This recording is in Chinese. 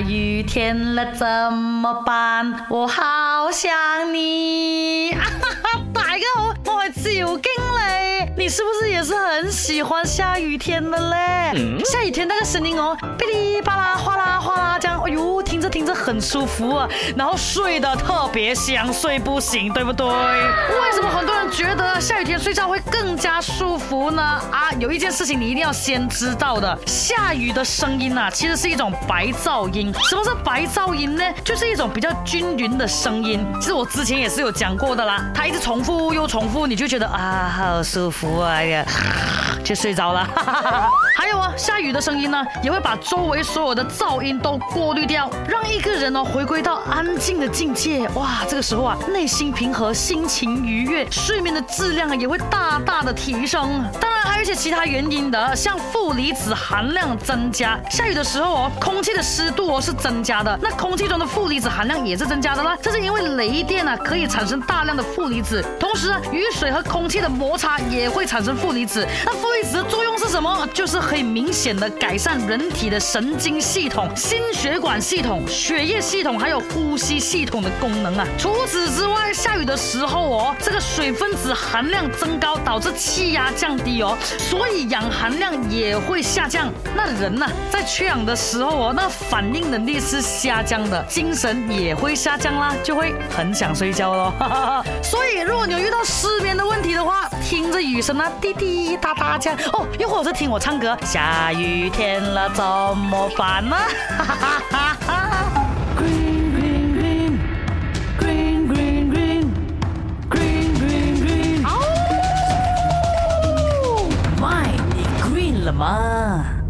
雨天了怎么办？我好想你。大家好，我係趙經理。你是不是也是很喜欢下雨天的嘞？嗯、下雨天那个声音哦，噼里啪啦，哗啦哗啦，这样，哎呦，听着听着很舒服啊，然后睡得特别香，睡不醒，对不对？为什么很多人觉得下雨天睡觉会更加舒服呢？啊，有一件事情你一定要先知道的，下雨的声音啊，其实是一种白噪音。什么是白噪音呢？就是一种比较均匀的声音。其實我之前也是有讲过的啦，它一直重复又重复，你就觉得啊，好舒服啊，哎呀，就睡着了。还有啊，下雨的声音呢，也会把周围所有的噪音都过滤掉，让一个人哦回归到安静的境界。哇，这个时候啊，内心平和，心情愉悦，睡眠的质量啊也会大大的提升。当然还有一些其他原因的，像负离子含量增加。下雨的时候哦，空气的湿度哦是增加的，那空气中的负离子含量也是增加的啦。这是因为雷电啊可以产生大量的负离子，同时啊，雨水和空气的摩擦也会产生负离子。那负离子的作用是什么？就是可以明显的改善人体的神经系统、心血管系统、血液系统还有呼吸系统的功能啊。除此之外，下雨的时候哦，这个水分子含量增高，导致气压降低哦，所以氧含量也会下降。那人呢、在缺氧的时候哦，那反应能力是下降的，精神也会下降啦，就会很想睡觉咯。所以，如果你有遇到失眠的问题的话，听着雨声啊，滴滴答答这样哦，又或者听我唱歌，下雨天了怎么办呢？Green 什么